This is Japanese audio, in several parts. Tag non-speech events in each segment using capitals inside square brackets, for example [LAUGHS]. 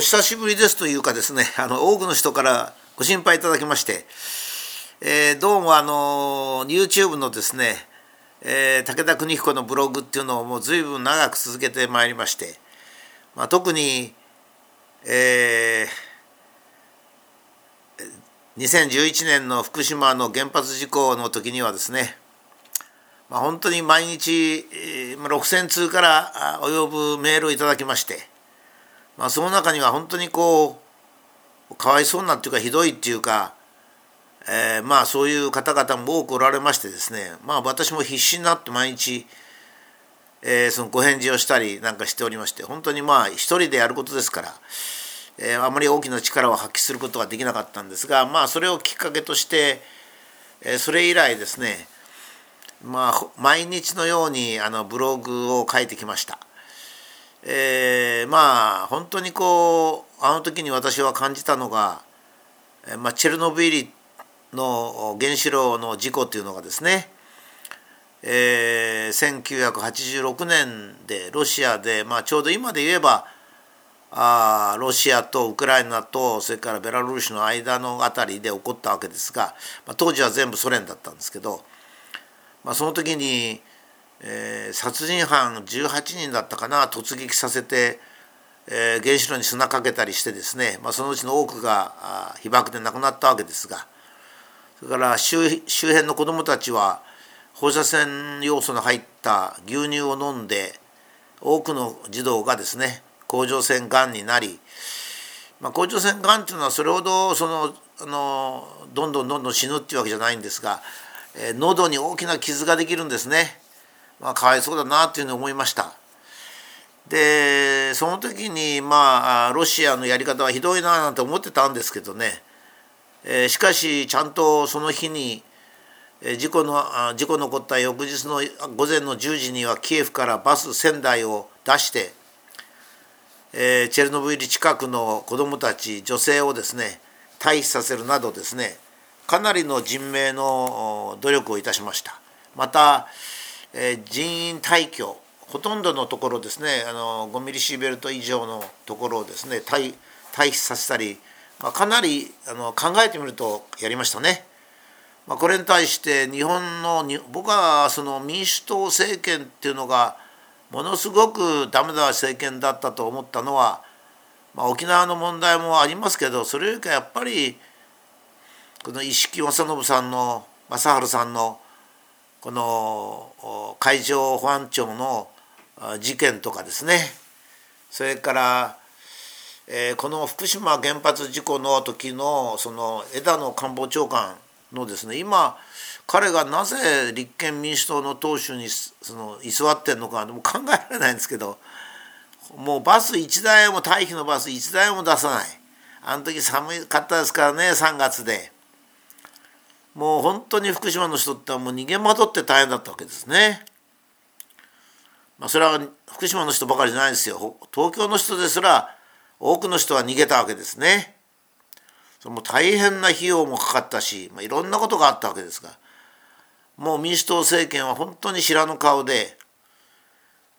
お久しぶりですというかですね [LAUGHS] あの多くの人からご心配いただきまして、えー、どうもあの YouTube のですね、えー、武田邦彦のブログっていうのをもう随分長く続けてまいりまして、まあ、特に、えー、2011年の福島の原発事故の時にはですねまあ、本当に毎日6,000通から及ぶメールをいただきまして、まあ、その中には本当にこうかわいそうなっていうかひどいっていうか、えー、まあそういう方々も多くおられましてですねまあ私も必死になって毎日、えー、そのご返事をしたりなんかしておりまして本当にまあ一人でやることですから、えー、あまり大きな力を発揮することはできなかったんですがまあそれをきっかけとして、え、それ以来ですねまあ、毎日のようにあのブログを書いてきました。えー、まあ本当にこうあの時に私は感じたのが、まあ、チェルノブイリの原子炉の事故というのがですね、えー、1986年でロシアで、まあ、ちょうど今で言えばあロシアとウクライナとそれからベラルーシの間の辺りで起こったわけですが、まあ、当時は全部ソ連だったんですけど。まあ、その時に、えー、殺人犯18人だったかな突撃させて、えー、原子炉に砂かけたりしてですね、まあ、そのうちの多くが被爆で亡くなったわけですがそれから周周辺の子どもたちは放射線要素の入った牛乳を飲んで多くの児童がですね甲状腺がんになり、まあ、甲状腺がんっていうのはそれほどそのあのどんどんどんどん死ぬっていうわけじゃないんですがえ喉に大きな傷ができるんですね。まあ、かわいそうだなというふうに思いました。でその時にまあロシアのやり方はひどいななんて思ってたんですけどね、えー、しかしちゃんとその日に事故の事故の起こった翌日の午前の10時にはキエフからバス1,000台を出して、えー、チェルノブイリ近くの子どもたち女性をですね退避させるなどですねかなりの人命の努力をいたしましたまた、え、人員退去ほとんどのところですねあの5ミリシーベルト以上のところをですね退退避させたり、まあ、かなりあの考えてみるとやりましたね。まあ、これに対して日本の僕はその民主党政権っていうのがものすごくダメな政権だったと思ったのは、まあ、沖縄の問題もありますけどそれよりかやっぱりこの石木正信さんの正治さんのこの海上保安庁の事件とかですねそれから、えー、この福島原発事故の時のその枝野官房長官のですね今彼がなぜ立憲民主党の党首にその居座ってんのかでも考えられないんですけどもうバス1台も退避のバス1台も出さないあの時寒かったですからね3月で。もう本当に福島の人ってもう逃げ惑って大変だったわけですね。まあ、それは福島の人ばかりじゃないですよ東京の人ですら多くの人は逃げたわけですね。その大変な費用もかかったし、まあ、いろんなことがあったわけですがもう民主党政権は本当に白の顔で、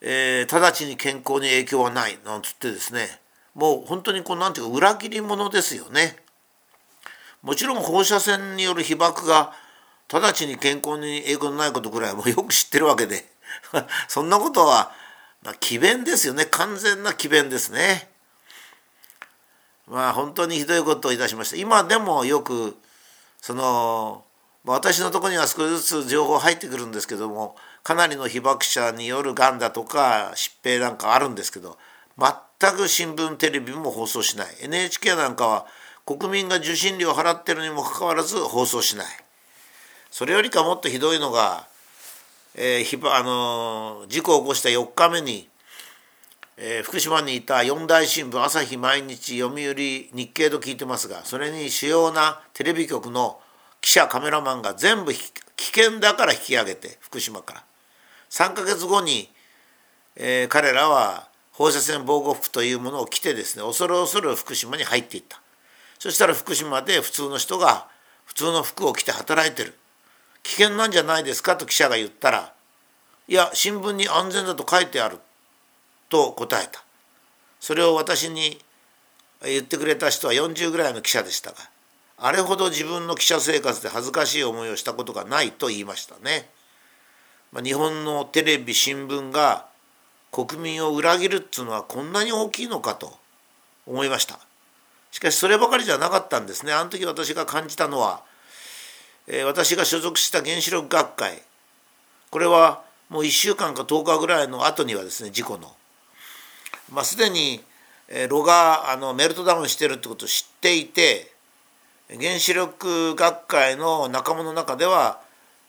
えー、直ちに健康に影響はないなんつってですねもう本当にこうなんていうか裏切り者ですよね。もちろん放射線による被爆が直ちに健康に影響のないことぐらいもよく知ってるわけで。[LAUGHS] そんなことは、まあ、詭弁ですよね。完全な詭弁ですね。まあ本当にひどいことをいたしました。今でもよくその私のとこには少しずつ情報入ってくるんですけどもかなりの被爆者によるがんだとか疾病なんかあるんですけど全く新聞テレビも放送しない。NHK なんかは国民が受信料を払ってるにもかかわらず放送しない。それよりかもっとひどいのが、えー、あの事故を起こした4日目に、えー、福島にいた四大新聞朝日毎日読売日経と聞いてますがそれに主要なテレビ局の記者カメラマンが全部危険だから引き上げて福島から。3ヶ月後に、えー、彼らは放射線防護服というものを着てですね恐る恐る福島に入っていった。そしたら福島で普通の人が普通の服を着て働いてる危険なんじゃないですかと記者が言ったらいや新聞に安全だと書いてあると答えたそれを私に言ってくれた人は40ぐらいの記者でしたがあれほど自分の記者生活で恥ずかしい思いをしたことがないと言いましたね。まあ、日本のテレビ新聞が国民を裏切るっていうのはこんなに大きいのかと思いました。しかしそればかりじゃなかったんですね。あの時私が感じたのは、えー、私が所属した原子力学会これはもう1週間か10日ぐらいの後にはですね事故の、まあ、すでに炉があのメルトダウンしてるってことを知っていて原子力学会の仲間の中では、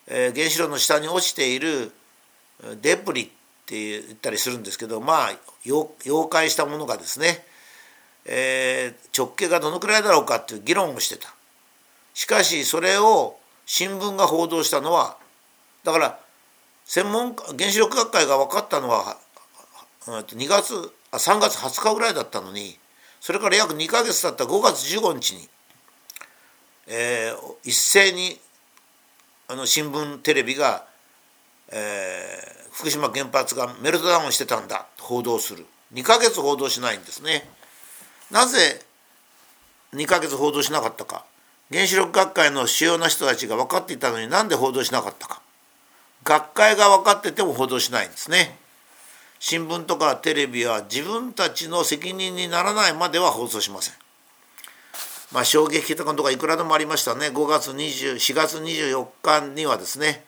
えー、原子炉の下に落ちているデブリって言ったりするんですけどまあ溶解したものがですね、えー、直径がどのくらいだろうかっていう議論をしてた。しかしそれを新聞が報道したのはだから専門家原子力学会が分かったのは2月あ3月20日ぐらいだったのにそれから約2か月経った5月15日に、えー、一斉にあの新聞テレビが、えー、福島原発がメルトダウンしてたんだと報道する2か月報道しないんですね。なぜ2か月報道しなかったか原子力学会の主要な人たちが分かっていたのになんで報道しなかったか学会が分かってても報道しないんですね。新聞とかテレビは自分たちの責任にならないまでは放送しません。まあ、衝撃的なことがいくらでもありましたね5月20 4月24日にはですね、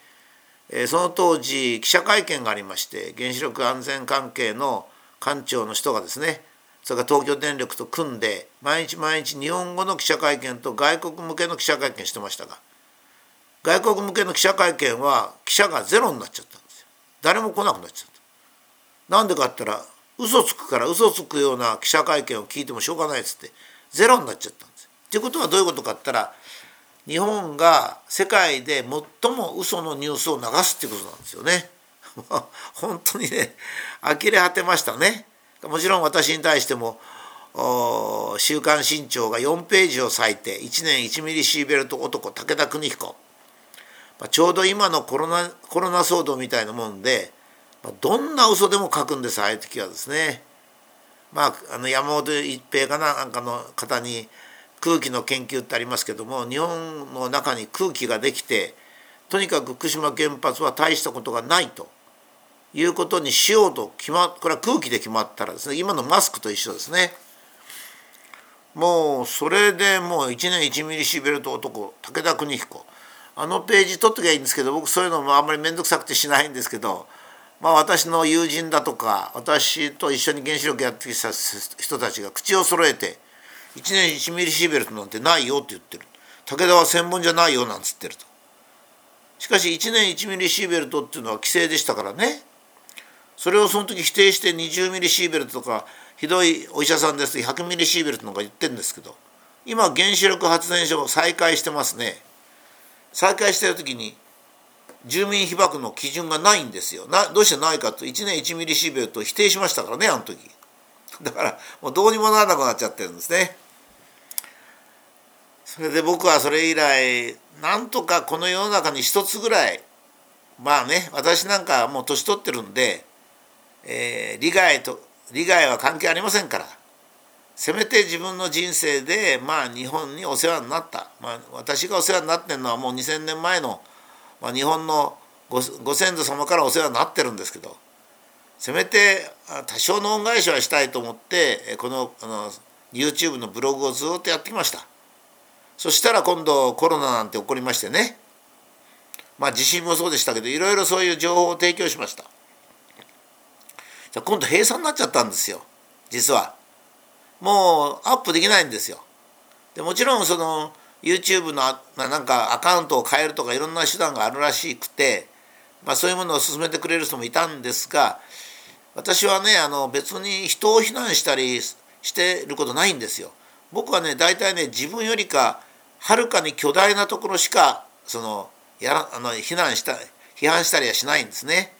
その当時記者会見がありまして原子力安全関係の官庁の人がですねそれから東京電力と組んで毎日毎日日本語の記者会見と外国向けの記者会見してましたが外国向けの記者会見は記者がゼロになっちゃったんですよ誰も来なくなっちゃった。なんでかって言ったら嘘つくから嘘つくような記者会見を聞いてもしょうがないっつってゼロになっちゃったんです。っていうことはどういうことかって言ったら日本が世界で最も嘘のニュースを流すっていうことなんですよね。[LAUGHS] 本当にね呆れ果てましたね。もちろん私に対しても「週刊新潮」が4ページを割いて1年1ミリシーベルト男武田邦彦、まあ、ちょうど今のコロナコロナ騒動みたいなもんでまあどんな嘘でも書くんですああいう時はですね。まあ、あの山本一平かななんかの方に空気の研究ってありますけども日本の中に空気ができてとにかく福島原発は大したことがないということにしようと決まこれは空気で決まったらですね今のマスクと一緒ですね。もうそれでもう1年1ミリシーベルト男武田邦彦。あのページ取っときゃいいんですけど僕そういうのもあんまり面倒くさくてしないんですけどまあ、私の友人だとか私と一緒に原子力やってきた人たちが口を揃えて1年1ミリシーベルトなんてないよって言ってる。武田は専門じゃないよなんつってると。しかし1年1ミリシーベルトっていうのは規制でしたからね。それをその時否定して20ミリシーベルトとかひどいお医者さんです100ミリシーベルトなんか言ってるんですけど今原子力発電所を再開してますね。再開してる時に住民被爆の基準がないんですよ。などうしてないかと1年1ミリシーベルト否定しましたからねあの時。だからもうどうにもならなくなっちゃってるんですね。それで僕はそれ以来なんとかこの世の中に一つぐらいまあね私なんかもう年取ってるんで、えー、利害と利害は関係ありませんから。せめて自分の人生でまあ日本にお世話になった、まあ、私がお世話になってるのはもう2,000年前のまあ、日本のごご先祖様からお世話になってるんですけど。せめて多少の恩返しはしたいと思ってこのあの YouTube のブログをずっとやってきました。そしたら今度コロナなんて起こりましてね。まあ地震もそうでしたけどいろいろそういう情報を提供しました。じゃ今度閉鎖になっちゃったんですよ実はもうアップできないんですよでもちろんその YouTube のなんかアカウントを変えるとかいろんな手段があるらしくて、まあ、そういうものを勧めてくれる人もいたんですが私はねあの別に人を非難したりしてることないんですよ。僕はね大体ね自分よりかはるかに巨大なところしかそのやらあの非難した批判したりはしないんですね。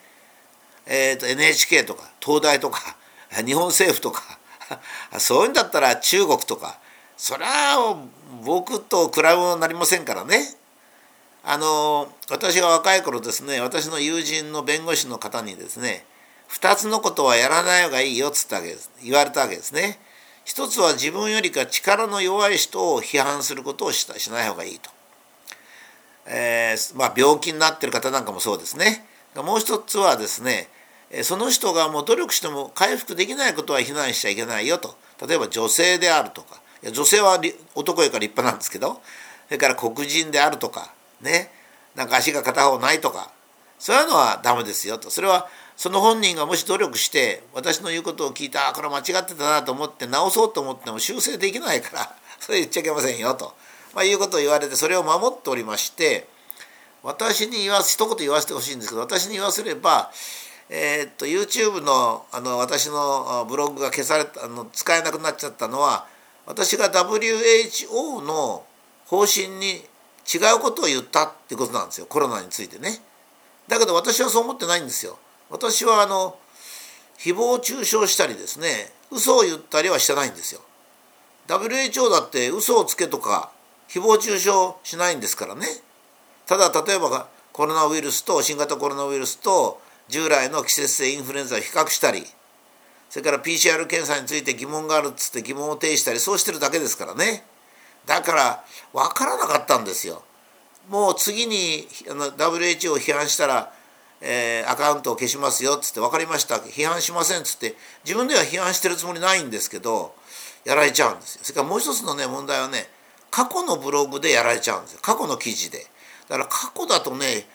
えーと、NHK とか東大とか [LAUGHS] 日本政府とか [LAUGHS] そういうんだったら中国とかそれは僕と比べ物になりませんからねあの私が若い頃ですね私の友人の弁護士の方にですね2つのことはやらない方がいいよっつったわけです言われたわけですね一つは自分よりか力の弱い人を批判することをししない方がいいと。えー、まあ、病気になってる方なんかもそうですね。もう一つはですねその人がもう努力しても回復できないことは非難しちゃいけないよと。例えば女性であるとか。いや女性は男よか立派なんですけど。それから黒人であるとか。ね。なんか足が片方ないとか。そういうのはダメですよと。それはその本人がもし努力して私の言うことを聞いてあこれ間違ってたなと思って直そうと思っても修正できないから [LAUGHS] それ言っちゃいけませんよと、まあ、いうことを言われてそれを守っておりまして私に言わす一言言わせてほしいんですけど私に言わせれば、えー、っと YouTube のあの私のブログが消されたあの使えなくなっちゃったのは私が WHO の方針に違うことを言ったってことなんですよコロナについてね。だけど私はそう思ってないんですよ。私はあの誹謗中傷したりですね嘘を言ったりはしてないんですよ。WHO だって嘘をつけとか誹謗中傷しないんですからね。ただ例えばコロナウイルスと新型コロナウイルスと従来の季節性インフルエンザを比較したりそれから PCR 検査について疑問があるっつって疑問を呈したりそうしてるだけですからねだから分からなかったんですよ。もう次にあの WHO を批判したら、えー、アカウントを消しますよっつって分かりました批判しませんっつって自分では批判してるつもりないんですけどやられちゃうんですよ。それからもう一つのね問題はね過去のブログでやられちゃうんですよ過去の記事で。だから過去だとね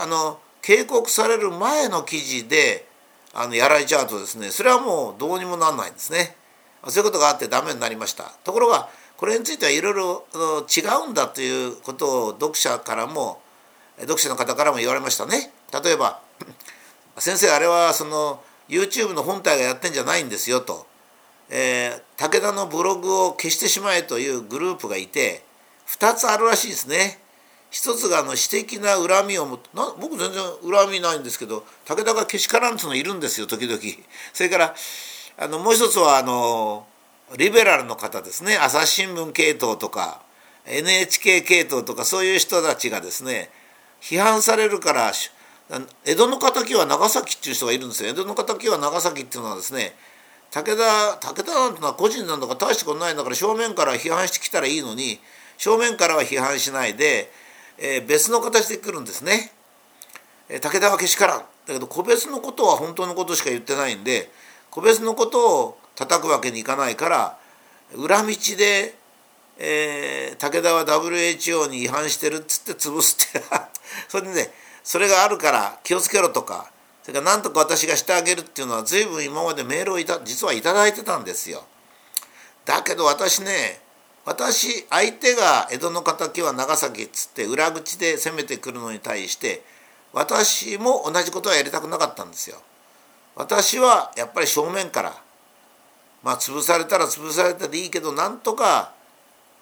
あの警告される前の記事であのやられちゃうとですねそれはもうどうにもなんないんですね。そういうことがあってダメになりました。ところがこれについてはいろいろ違うんだということを読者からも読者の方からも言われましたね。例えば「[CLEARS THROAT] 先生あれはその YouTube の本体がやってんじゃないんですよ」と、えー、武田のブログを消してしまえというグループがいて2つあるらしいですね。一つがあの私的な恨みをもな僕全然恨みないんですけど武田がけしからんつうのいるんですよ時々。それからあのもう一つはあのリベラルの方ですね。朝日新聞系統とか NHK 系統とかそういう人たちがですね批判されるから江戸の敵は長崎っていう人がいるんですよ。江戸の敵は長崎っていうのはですね武田武田なんてのは個人なんだから大したことないんだから正面から批判してきたらいいのに正面からは批判しないでえー、別の形で来るんですね。えー、武田はけしからんだけど個別のことは本当のことしか言ってないんで個別のことを叩くわけにいかないから裏道で、えー、武田は WHO に違反してるっつって潰すって [LAUGHS] それでねそれがあるから気をつけろとかそれから何とか私がしてあげるっていうのは随分今までメールをいた実は頂いてたんですよ。だけど私ね私相手が江戸の敵は長崎っつって裏口で攻めてくるのに対して私も同じことはやりたくなかったんですよ。私はやっぱり正面からまあ潰されたら潰されたでいいけどなんとか、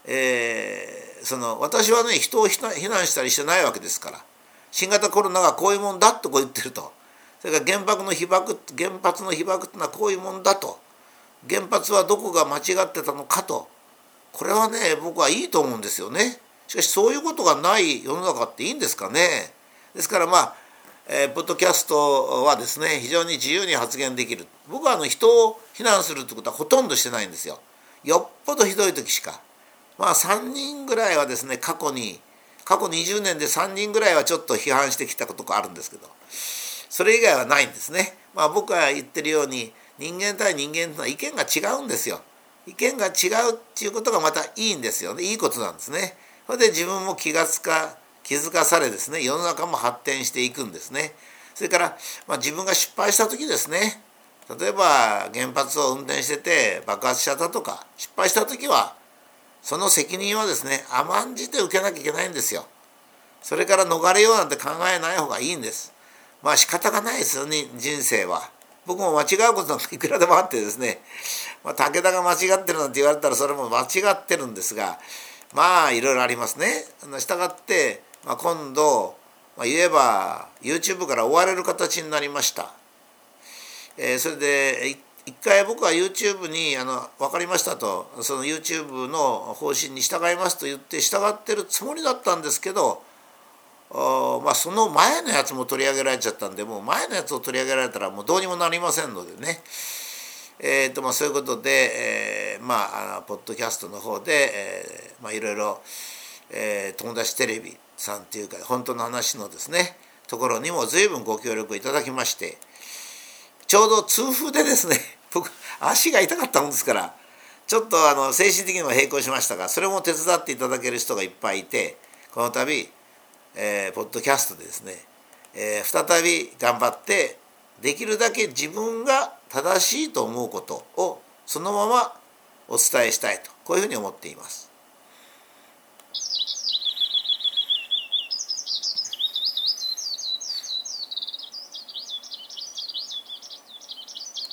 えー、その私はね人を非難したりしてないわけですから新型コロナがこういうもんだとこう言ってると。それから原爆の被爆原発の被爆ってのはこういうもんだと。原発はどこが間違ってたのかと。これはね僕はいいと思うんですよね。しかしそういうことがない世の中っていいんですかね。ですからまあ、えー、ポッドキャストはですね非常に自由に発言できる僕はあの人を非難するってことはほとんどしてないんですよ。よっぽどひどい時しか。まあ3人ぐらいはですね過去に過去20年で3人ぐらいはちょっと批判してきたことがあるんですけどそれ以外はないんですね。まあ僕が言ってるように人間対人間というのは意見が違うんですよ。意見が違うっていうことがまたいいんですよねいいことなんですね。それで自分も気がつか気づかされですね世の中も発展していくんですね。それから、まあ、自分が失敗した時ですね例えば原発を運転してて爆発しちゃったとか失敗した時はその責任はですね甘んじて受けなきゃいけないんですよ。それから逃れようなんて考えない方がいいんです。まあ仕方がないですよね人生は。僕も間違うことなんかいくらでもあってですね、まあ、武田が間違ってるなんて言われたらそれも間違ってるんですがまあいろいろありますね。したがって、まあ、今度、まあ、言えば YouTube から追われる形になりました。えー、それで一回僕は YouTube にあの分かりましたとその YouTube の方針に従いますと言って従ってるつもりだったんですけどまあ、その前のやつも取り上げられちゃったんでもう前のやつを取り上げられたらもうどうにもなりませんのでね、えーとまあ、そういうことで、えーまあポッドキャストの方で、えー、まあいろいろ、えー、友達テレビさんというか本当の話のですねところにも随分ご協力いただきましてちょうど痛風でですね [LAUGHS] 僕足が痛かったもんですからちょっとあの精神的にも並行しましたがそれも手伝っていただける人がいっぱいいてこの度、えー、ポッドキャストでですね、えー、再び頑張ってできるだけ自分が正しいと思うことをそのままお伝えしたいとこういうふうに思っています。